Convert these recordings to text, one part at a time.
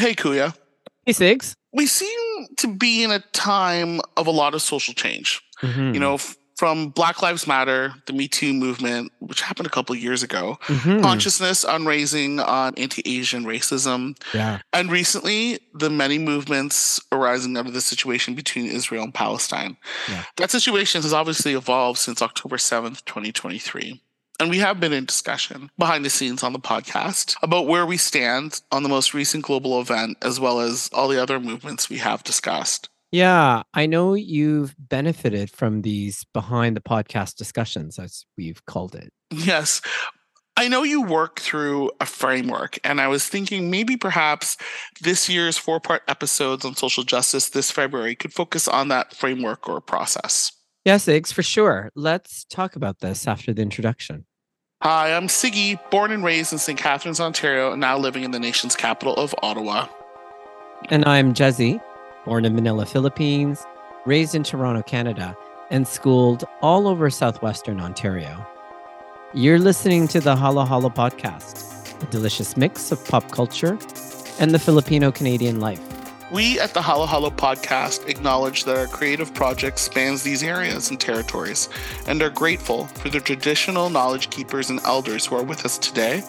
Hey, Kuya. Hey, Sigs. We seem to be in a time of a lot of social change. Mhm. You know, f- from Black Lives Matter, the Me Too movement, which happened a couple of years ago, Mhm. consciousness on raising on anti Asian racism, Yeah. and recently the many movements arising out of the situation between Israel and Palestine. Yeah. That situation has obviously evolved since October 7th, 2023. And we have been in discussion behind the scenes on the podcast about where we stand on the most recent global event, as well as all the other movements we have discussed. Yeah. I know you've benefited from these behind the podcast discussions, as we've called it. Yes. I know you work through a framework, and I was thinking maybe perhaps this year's four part episodes on social justice this February could focus on that framework or process. Yes, Sigs, for sure. Let's talk about this after the introduction. Hi, I'm Siggy, born and raised in St. Catharines, Ontario, and now living in the nation's capital of Ottawa. And I'm Jezzie, born in Manila, Philippines, raised in Toronto, Canada, and schooled all over southwestern Ontario. You're listening to the Halo Halo podcast, a delicious mix of pop culture and the Filipino Canadian life. We at the Halo Halo podcast acknowledge that our creative project spans these areas and territories and are grateful for the traditional knowledge keepers and elders who are with us today,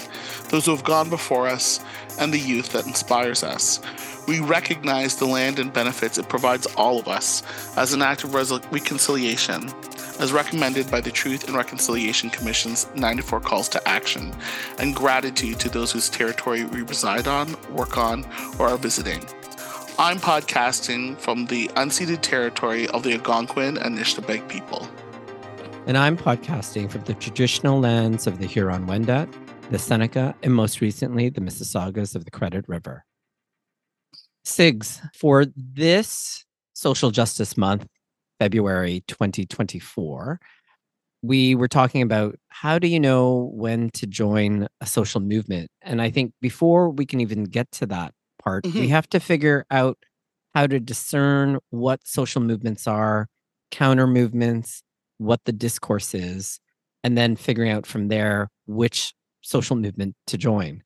those who have gone before us, and the youth that inspires us. We recognize the land and benefits it provides all of us as an act of reconciliation, as recommended by the Truth and Reconciliation Commission's 94 calls to action, and gratitude to those whose territory we reside on, work on, or are visiting. I'm podcasting from the unceded territory of the Algonquin and Nishnabeg people. And I'm podcasting from the traditional lands of the Huron Wendat, the Seneca, and most recently, the Mississaugas of the Credit River. SIGs, for this Social Justice Month, February 2024, we were talking about how do you know when to join a social movement? And I think before we can even get to that part, we Mhm. have to figure out how to discern what social movements are, counter movements, what the discourse is, and then figuring out from there which social movement to join.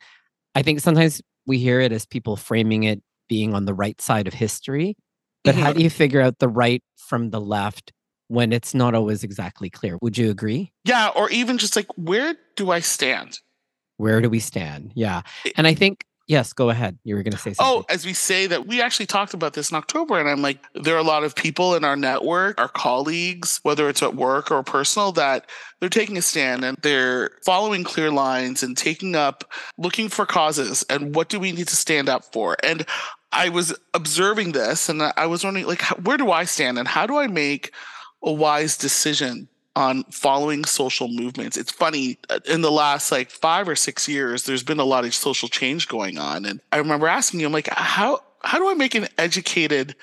I think sometimes we hear it as people framing it being on the right side of history, but how Mhm. do you figure out the right from the left when it's not always exactly clear? Would you agree? Yeah, or even just like, where do I stand? Where do we stand? Yeah. And I think, yes, go ahead. You were going to say oh, something. Oh, as we say that, we actually talked about this in October, and I'm like, there are a lot of people in our network, our colleagues, whether it's at work or personal, that they're taking a stand and they're following clear lines and taking up, looking for causes, and what do we need to stand up for? And I was observing this, and I was wondering, like, where do I stand, and how do I make a wise decision on following social movements. It's funny uh, in the last like 5 or 6 years there's been a lot of social change going on and I remember asking you I'm like how how do I make an educated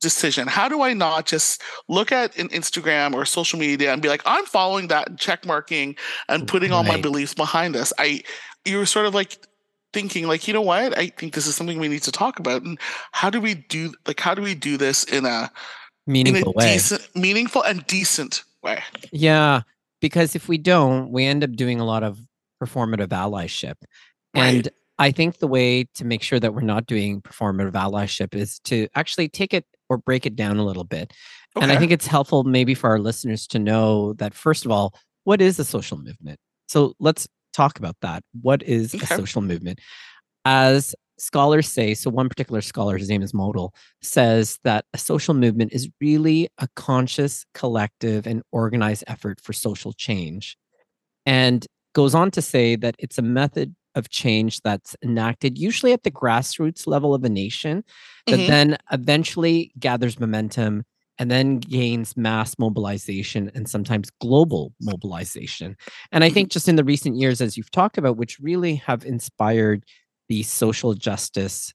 decision? How do I not just look at an Instagram or social media and be like I'm following that and check marking and putting all my beliefs behind this? I you were sort of like thinking like you know what I think this is something we need to talk about and how do we do like how do we do this in a in a Meaningful way. decent meaningful and decent way Yeah, because if we don't, we end up doing a lot of performative allyship. And I think the way to make sure that we're not doing performative allyship is to actually take it or break it down a little bit. And I think it's helpful maybe for our listeners to know that, first of all, what is a social movement? So let's talk about that. What is Okay. a social movement? As scholars say, so one particular scholar, his name is Modal, says that a social movement is really a conscious, collective, and organized effort for social change. And goes on to say that it's a method of change that's enacted usually at the grassroots level of a nation that Mhm. then eventually gathers momentum and then gains mass mobilization and sometimes global mobilization. And I think just in the recent years, as you've talked about, which really have inspired the social justice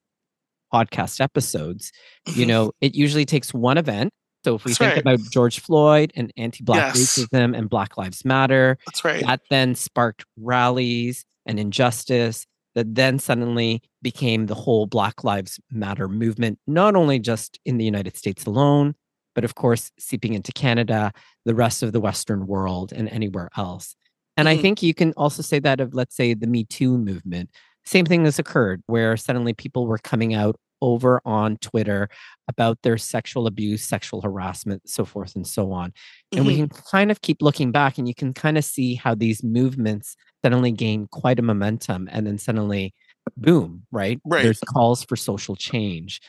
podcast episodes, you Mhm. know, it usually takes one event. So if we That's think right. about George Floyd and anti-black Yes. racism and Black Lives Matter, That's right. that then sparked rallies and injustice that then suddenly became the whole Black Lives Matter movement, not only just in the United States alone, but of course, seeping into Canada, the rest of the Western world, and anywhere else. And I Mhm. think you can also say that of, let's say, the Me Too movement. Same thing has occurred where suddenly people were coming out over on Twitter about their sexual abuse, sexual harassment, so forth and so on. And mm-hmm. we can kind of keep looking back and you can kind of see how these movements suddenly gain quite a momentum and then suddenly boom, right? right? There's calls for social change.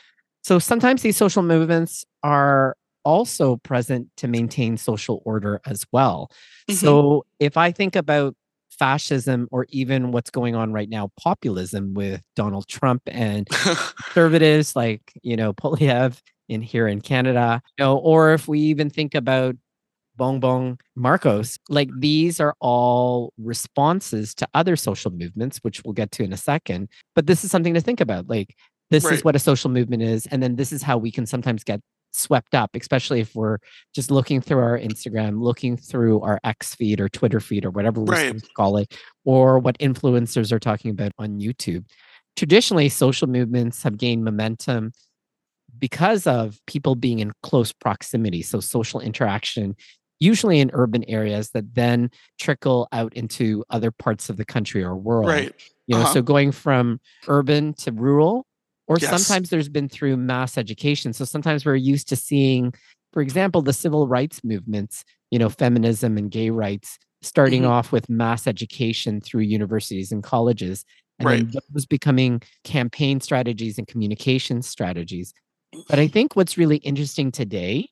So sometimes these social movements are also present to maintain social order as well. Mm-hmm. So if I think about fascism or even what's going on right now, populism with Donald Trump and conservatives like, you know, Poilievre in here in Canada, you know, or if we even think about Bongbong Marcos, like these are all responses to other social movements, which we'll get to in a second. But this is something to think about. Like, this right. is what a social movement is. And then this is how we can sometimes get swept up, especially if we're just looking through our Instagram, looking through our X feed or Twitter feed or whatever we right. call it, or what influencers are talking about on YouTube. Traditionally, social movements have gained momentum because of people being in close proximity. So, social interaction, usually in urban areas, that then trickle out into other parts of the country or world. Right. You know, uh-huh. so going from urban to rural or yes. sometimes there's been through mass education. So sometimes we're used to seeing, for example, the civil rights movements, you know, feminism and gay rights starting mm-hmm. off with mass education through universities and colleges. And right. then those becoming campaign strategies and communication strategies. But I think what's really interesting today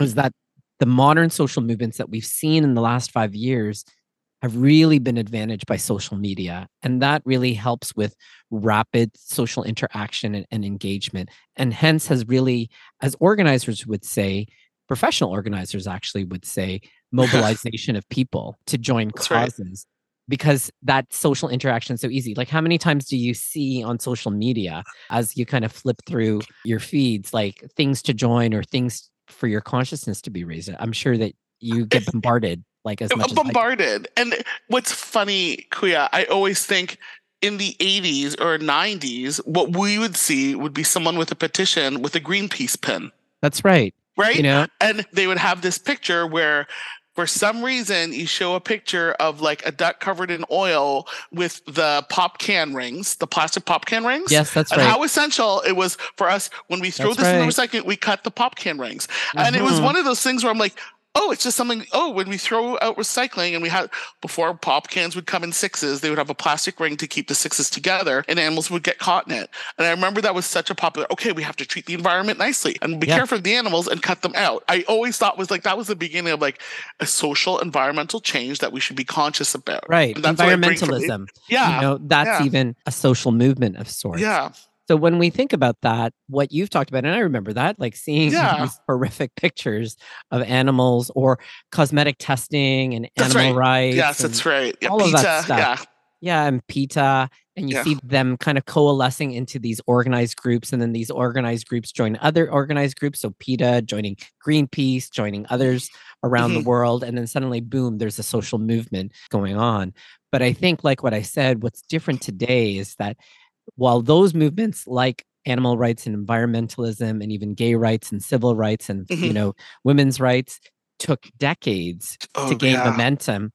is mm-hmm. that the modern social movements that we've seen in the last five years have really been advantaged by social media. And that really helps with rapid social interaction and, and, engagement. And hence has really, as organizers would say, professional organizers actually would say, mobilization of people to join That's causes. Right. Because that social interaction is so easy. Like, how many times do you see on social media as you kind of flip through your feeds, like things to join or things for your consciousness to be raised? I'm sure that you get bombarded like as much bombarded. As and what's funny, Kuya, I always think in the 80s or 90s, what we would see would be someone with a petition with a Greenpeace pin. That's right. Right? You know? And they would have this picture where for some reason you show a picture of like a duck covered in oil with the pop can rings, the plastic pop can rings. Yes, that's right. and right. How essential it was for us when we throw that's this right. in the recycling, we cut the pop can rings. Mm-hmm. And it was mm-hmm. one of those things where I'm like, oh, it's just something. Oh, when we throw out recycling, and we had before pop cans would come in sixes, they would have a plastic ring to keep the sixes together, and animals would get caught in it. And I remember that was such a popular. Okay, we have to treat the environment nicely and be yeah. careful of the animals and cut them out. I always thought was like that was the beginning of like a social environmental change that we should be conscious about. Right, environmentalism. Yeah, you know that's yeah. even a social movement of sorts. Yeah. So when we think about that, what you've talked about, and I remember that, like seeing yeah. these horrific pictures of animals or cosmetic testing and that's animal right. rights. Yes, that's right. Yeah, all PETA, of that stuff. Yeah. Yeah, and PETA, and you yeah. see them kind of coalescing into these organized groups, and then these organized groups join other organized groups. So PETA joining Greenpeace, joining others around mm-hmm. the world, and then suddenly, boom, there's a social movement going on. But I think, like what I said, what's different today is that while those movements like animal rights and environmentalism and even gay rights and civil rights and mm-hmm. you know women's rights took decades oh, to gain yeah. momentum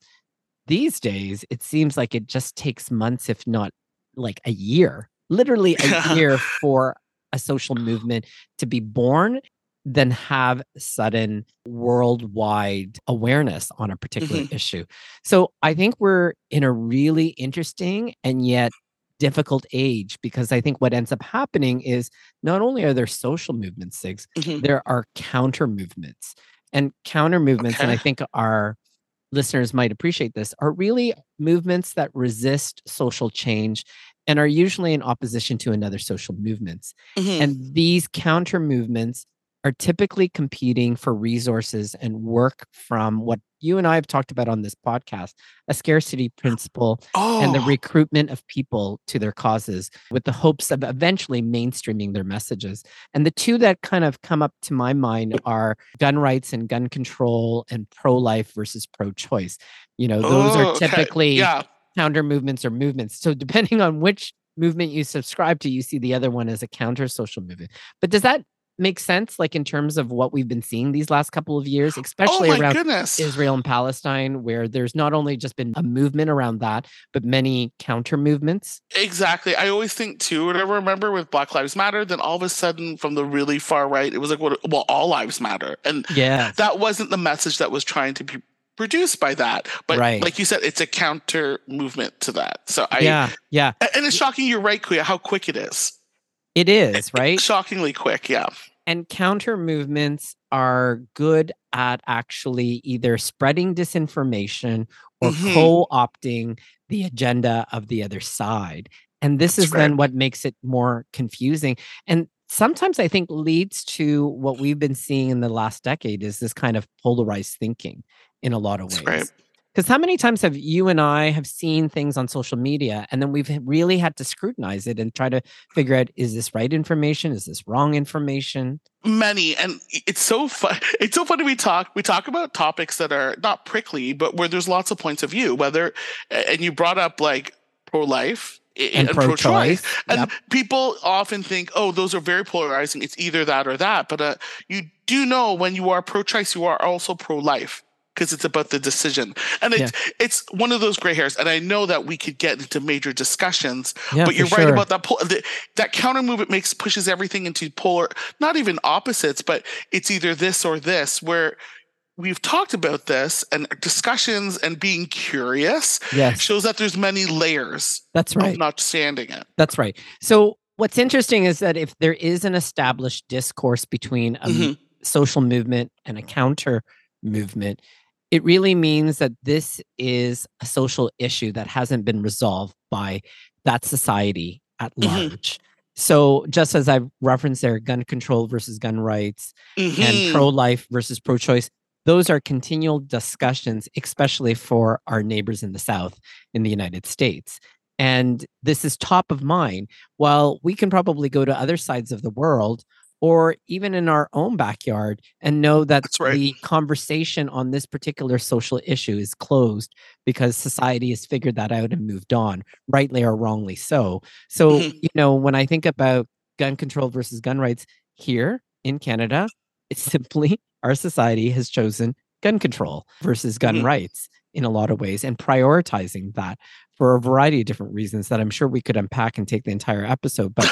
these days it seems like it just takes months if not like a year literally a year for a social movement to be born then have sudden worldwide awareness on a particular mm-hmm. issue. So I think we're in a really interesting and yet difficult age because I think what ends up happening is not only are there social movements, Sigs, mm-hmm. there are counter movements. And counter movements, okay. and I think our listeners might appreciate this, are really movements that resist social change and are usually in opposition to another social movements. Mm-hmm. And these counter movements are typically competing for resources and work from what you and I have talked about on this podcast a scarcity principle oh. and the oh. recruitment of people to their causes with the hopes of eventually mainstreaming their messages. And the two that kind of come up to my mind are gun rights and gun control and pro life versus pro choice. You know, those oh, are typically okay. yeah. counter movements or movements. So depending on which movement you subscribe to, you see the other one as a counter social movement. But does that make sense, like in terms of what we've been seeing these last couple of years, Oh especially my around goodness. Israel and Palestine, where there's not only just been a movement around that, but many counter movements. Exactly. I always think too, whatever I remember with Black Lives Matter, then all of a sudden from the really far right, it was like, well, all lives matter. And Yeah. that wasn't the message that was trying to be produced by that. But Right. like you said, it's a counter movement to that. So I, yeah. Yeah. and it's shocking. You're right, Kuya, how quick it is. It is, right? Shockingly quick. Yeah. And counter movements are good at actually either spreading disinformation or Mhm. co-opting the agenda of the other side and this That's is then what makes it more confusing and sometimes i think leads to what we've been seeing in the last decade is this kind of polarized thinking in a lot of That's ways right. Because how many times have you and I have seen things on social media and then we've really had to scrutinize it and try to figure out is this right information? Is this wrong information? many and it's so fun it's so funny we talk we talk about topics that are not prickly but where there's lots of points of view whether and you brought up like pro-life i- And pro-choice. and Yep. people often think oh those are very polarizing it's either that or that but uh, you do know when you are pro-choice you are also pro-life because it's about the decision and it's it's one of those gray hairs and i know that we could get into major discussions Yeah, but you're right sure. about that. Pol- the, that counter movement makes pushes everything into polar, not even opposites, but it's either this or this. Where we've talked about this and discussions and being curious Yes, shows that there's many layers that's right. of not standing it. That's right. So what's interesting is that if there is an established discourse between a m- Mhm. social movement and a counter movement, it really means that this is a social issue that hasn't been resolved by that society at Mhm. large. So just as I've referenced there, gun control versus gun rights and Mhm. pro-life versus pro-choice, those are continual discussions, especially for our neighbors in the South in the United States. And this is top of mind. While we can probably go to other sides of the world or even in our own backyard and know that right. the conversation on this particular social issue is closed because society has figured that out and moved on, rightly or wrongly so. So, Mhm. you know, when I think about gun control versus gun rights here in Canada, it's simply our society has chosen gun control versus gun Mhm. rights in a lot of ways and prioritizing that for a variety of different reasons that I'm sure we could unpack and take the entire episode, but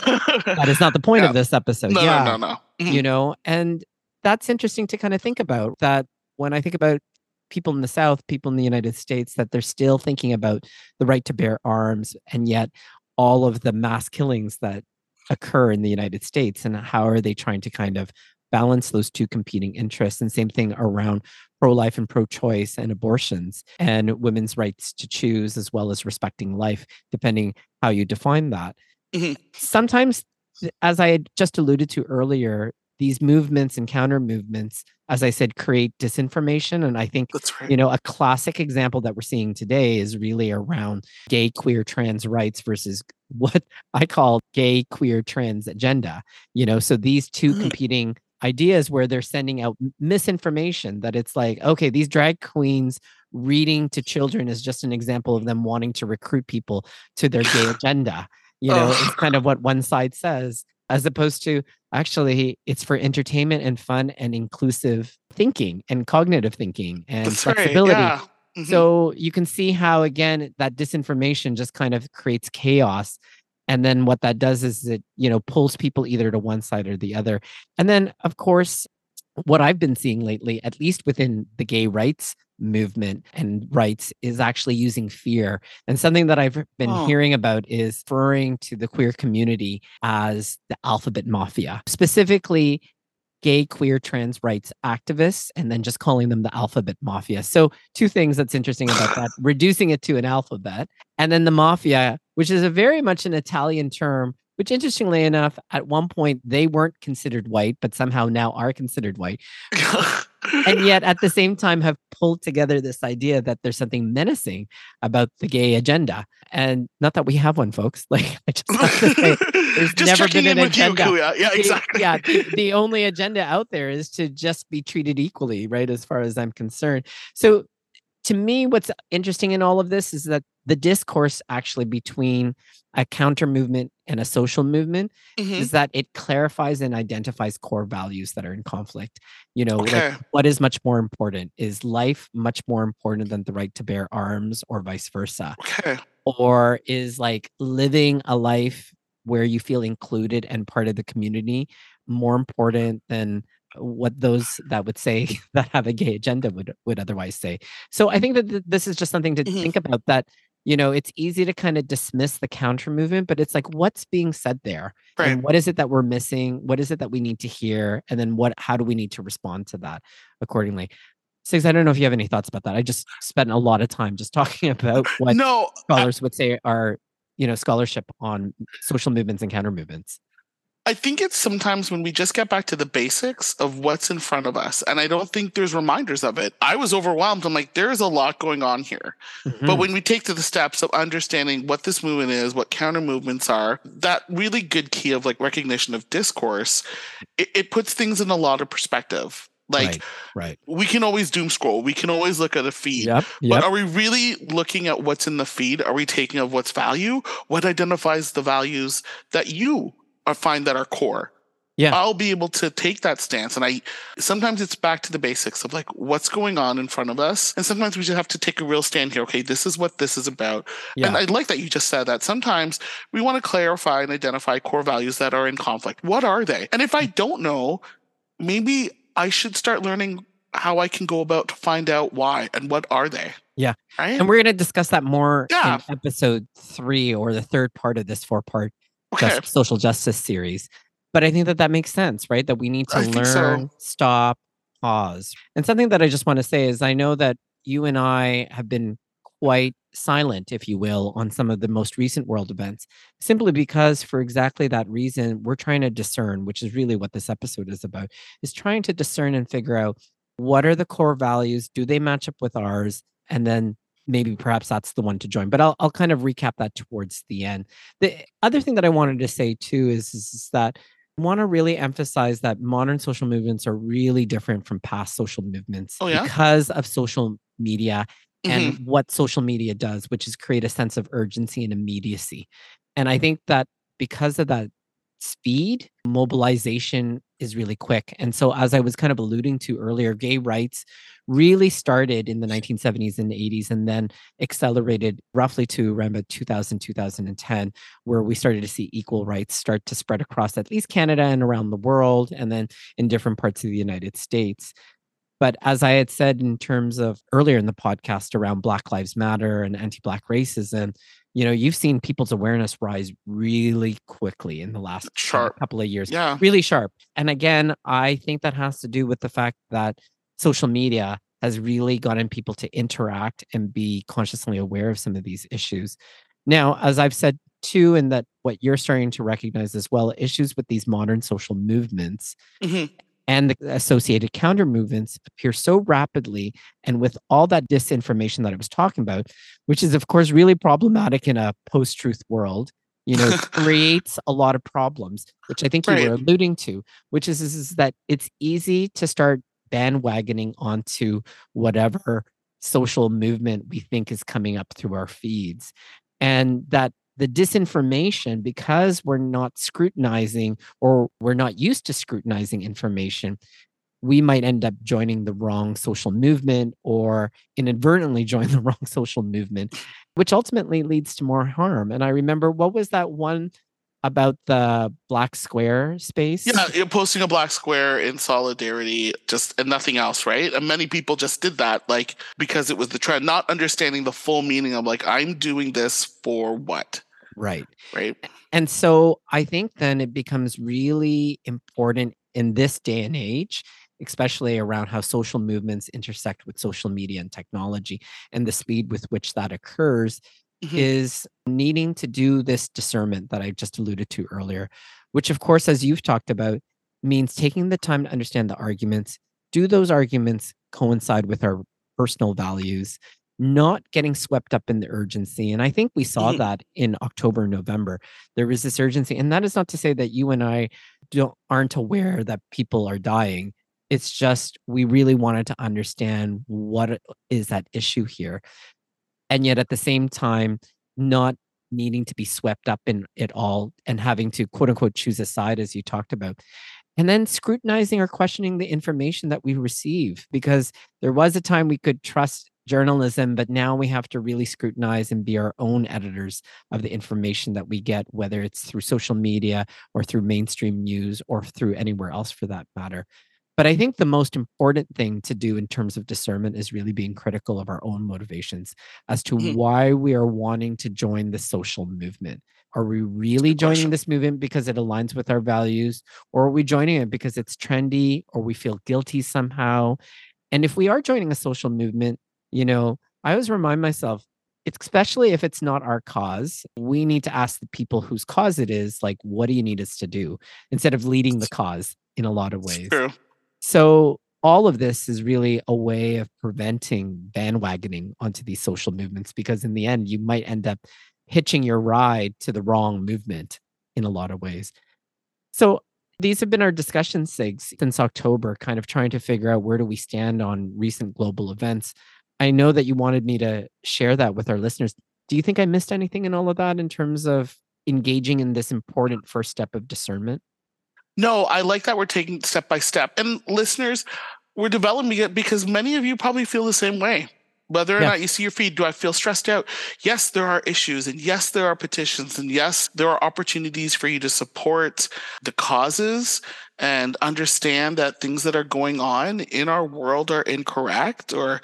that is not the point Yeah. of this episode. no, yeah, no, no, no. Mhm. you know, and that's interesting to kind of think about that when I think about people in the South, people in the United States, that they're still thinking about the right to bear arms, and yet all of the mass killings that occur in the United States, and how are they trying to kind of balance those two competing interests? And same thing around pro life and pro choice and abortions and women's rights to choose, as well as respecting life, depending how you define that. Mhm. Sometimes, as I had just alluded to earlier, these movements and counter movements, as I said, create disinformation. And I think right. you know, a classic example that we're seeing today is really around gay, queer, trans rights versus what I call gay, queer, trans agenda. You know, so these two Mm. competing ideas where they're sending out misinformation that it's like, okay, these drag queens reading to children is just an example of them wanting to recruit people to their gay agenda. You know, it's kind of what one side says, as opposed to actually it's for entertainment and fun and inclusive thinking and cognitive thinking and That's right. flexibility. Yeah. Mhm. So you can see how again that disinformation just kind of creates chaos. And then what that does is it, you know, pulls people either to one side or the other. And then of course, what I've been seeing lately, at least within the gay rights movement and rights, is actually using fear. And something that I've been Oh. hearing about is referring to the queer community as the alphabet mafia, specifically gay, queer, trans rights activists, and then just calling them the alphabet mafia. So, two things that's interesting about that reducing it to an alphabet, and then the mafia, which is a very much an Italian term. Which, interestingly enough, at one point they weren't considered white, but somehow now are considered white and yet at the same time have pulled together this idea that there's something menacing about the gay agenda and not that we have one folks like i just have to say there's just never been an you, agenda. Kuya. Yeah, the- exactly. yeah the, the only agenda out there is to just be treated equally right as far as i'm concerned so to me, what's interesting in all of this is that the discourse actually between a counter movement and a social movement Mhm. is that it clarifies and identifies core values that are in conflict. You know, Okay. like what is much more important? Is life much more important than the right to bear arms or vice versa? Okay. Or is like living a life where you feel included and part of the community more important than what those that would say that have a gay agenda would would otherwise say. So I think that th- this is just something to Mhm. think about that you know it's easy to kind of dismiss the counter movement but it's like what's being said there Right. and what is it that we're missing what is it that we need to hear and then what how do we need to respond to that accordingly Sigs, I don't know if you have any thoughts about that. I just spent a lot of time just talking about what No, I, scholars would say are, you know, scholarship on social movements and counter movements. I think it's sometimes when we just get back to the basics of what's in front of us. And I don't think there's reminders of it. I was overwhelmed. I'm like, there's a lot going on here. But Mhm. when we take to the steps of understanding what this movement is, what counter movements are, that really good key of like recognition of discourse, it, it puts things in a lot of perspective. Like right, right. we can always doom scroll, we can always look at a feed. Yep, But are we really looking at what's in the feed? Are we taking of what's value? What identifies the values that you are- find that are core? Yeah. I'll be able to take that stance. And I sometimes it's back to the basics of like what's going on in front of us. And sometimes we just have to take a real stand here. Okay, this is what this is about. Yeah. And I like that you just said that. Sometimes we want to clarify and identify core values that are in conflict. What are they? And if I don't know, maybe I should start learning how I can go about to find out why and what are they. Yeah. Right. and we're going to discuss that more Yeah. in episode three or the third part of this four part. Just social justice series. But I think that that makes sense, right? That we need to I think so. learn, stop, pause. And something that I just want to say is I know that you and I have been quite silent, if you will, on some of the most recent world events, simply because for exactly that reason, we're trying to discern, which is really what this episode is about, is trying to discern and figure out what are the core values? Do they match up with ours? And then maybe perhaps that's the one to join. But I'll, I'll kind of recap that towards the end. The other thing that I wanted to say too is, is, is that I want to really emphasize that modern social movements are really different from past social movements Oh, yeah? because of social media and mm-hmm. what social media does, which is create a sense of urgency and immediacy. And I mm-hmm. think that because of that speed, mobilization is really quick. And so, as I was kind of alluding to earlier, gay rights really started in the 1970s and 80s and then accelerated roughly to around about 2000, 2010, where we started to see equal rights start to spread across at least Canada and around the world, and then in different parts of the United States. But as I had said in terms of earlier in the podcast around Black Lives Matter and anti Black racism, you know, you've seen people's awareness rise really quickly in the last Sharp. couple of years, Yeah. really sharp. And again, I think that has to do with the fact that social media has really gotten people to interact and be consciously aware of some of these issues. Now, as I've said too, and that what you're starting to recognize as well, issues with these modern social movements Mhm. And the associated counter movements appear so rapidly and with all that disinformation that I was talking about, which is, of course, really problematic in a post truth world, you know, creates a lot of problems, which I think you were alluding to, which is, is, is that it's easy to start bandwagoning onto whatever social movement we think is coming up through our feeds. And that the disinformation, because we're not scrutinizing or we're not used to scrutinizing information, we might end up joining the wrong social movement or inadvertently join the wrong social movement, which ultimately leads to more harm. And I remember what was that one about the black square space? Yeah, you're posting a black square in solidarity, just and nothing else, right? And many people just did that, like because it was the trend, not understanding the full meaning of like I'm doing this for what, Right. right? And so I think then it becomes really important in this day and age, especially around how social movements intersect with social media and technology and the speed with which that occurs, Mhm. is needing to do this discernment that I just alluded to earlier, which, of course, as you've talked about, means taking the time to understand the arguments. Do those arguments coincide with our personal values? Not getting swept up in the urgency. And I think we saw Mhm. that in October, November. There was this urgency. And that is not to say that you and I don't aren't aware that people are dying. It's just we really wanted to understand what is that issue here. And yet at the same time, not needing to be swept up in it all and having to quote unquote choose a side as you talked about and then scrutinizing or questioning the information that we receive because there was a time we could trust journalism but now we have to really scrutinize and be our own editors of the information that we get whether it's through social media or through mainstream news or through anywhere else for that matter but I think the most important thing to do in terms of discernment is really being critical of our own motivations as to mm-hmm. why we are wanting to join the social movement. Are we really joining this movement because it aligns with our values, or are we joining it because it's trendy or we feel guilty somehow? And if we are joining a social movement, you know, I always remind myself, especially if it's not our cause, we need to ask the people whose cause it is, like, what do you need us to do instead of leading the cause in a lot of ways. True. So all of this is really a way of preventing bandwagoning onto these social movements because in the end you might end up hitching your ride to the wrong movement in a lot of ways. So these have been our discussion sigs since October, kind of trying to figure out where do we stand on recent global events. I know that you wanted me to share that with our listeners. Do you think I missed anything in all of that in terms of engaging in this important first step of discernment? No, I like that we're taking step by step. And listeners, we're developing it because many of you probably feel the same way. Whether or yeah. not you see your feed, do I feel stressed out? Yes, there are issues, and yes, there are petitions, and yes, there are opportunities for you to support the causes and understand that things that are going on in our world are incorrect or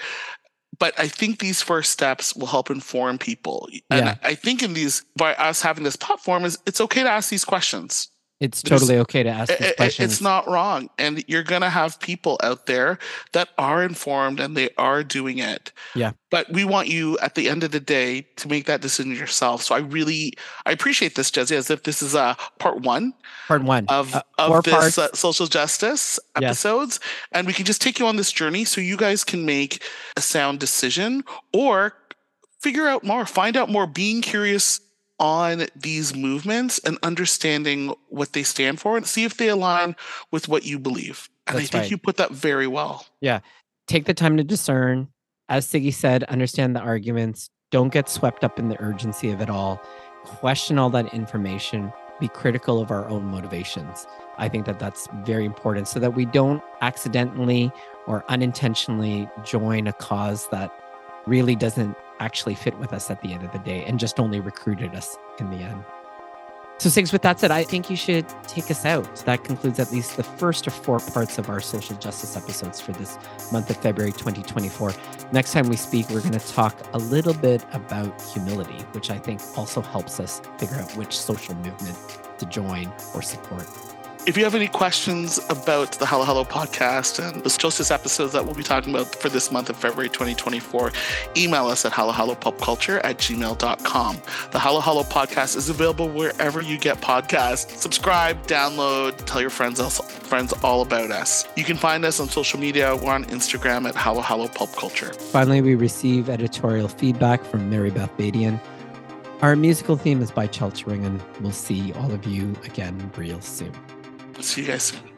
but I think these first steps will help inform people. And yeah. I think in these by us having this platform is it's okay to ask these questions. It's totally okay to ask these questions. It's not wrong. And you're going to have people out there that are informed and they are doing it. Yeah. But we want you at the end of the day to make that decision yourself. So I really, I appreciate this, Jezzie, as if this is a part one. Part one. Of, uh, of this uh, social justice episodes. And we can just take you on this journey so you guys can make a sound decision or figure out more, find out more, being curious on these movements and understanding what they stand for and see if they align with what you believe. And That's I think right. you put that very well. Yeah. Take the time to discern. As Siggy said, understand the arguments. Don't get swept up in the urgency of it all. Question all that information. Be critical of our own motivations. I think that that's very important so that we don't accidentally or unintentionally join a cause that really doesn't actually fit with us at the end of the day and just only recruited us in the end. So, Sigs, with that said, I think you should take us out. That concludes at least the first of four parts of our social justice episodes for this month of February 2024. Next time we speak, we're going to talk a little bit about humility, which I think also helps us figure out which social movement to join or support. If you have any questions about the Halo Halo podcast and the Justice episodes that we'll be talking about for this month of February 2024, email us at helllohellopopculture at gmail.com. The Halo Halo podcast is available wherever you get podcasts. Subscribe, download, tell your friends friends all about us. You can find us on social media. We're on Instagram at Hello. Finally, we receive editorial feedback from Mary Beth Badian. Our musical theme is by Cheltering, and we'll see all of you again real soon. See you guys soon.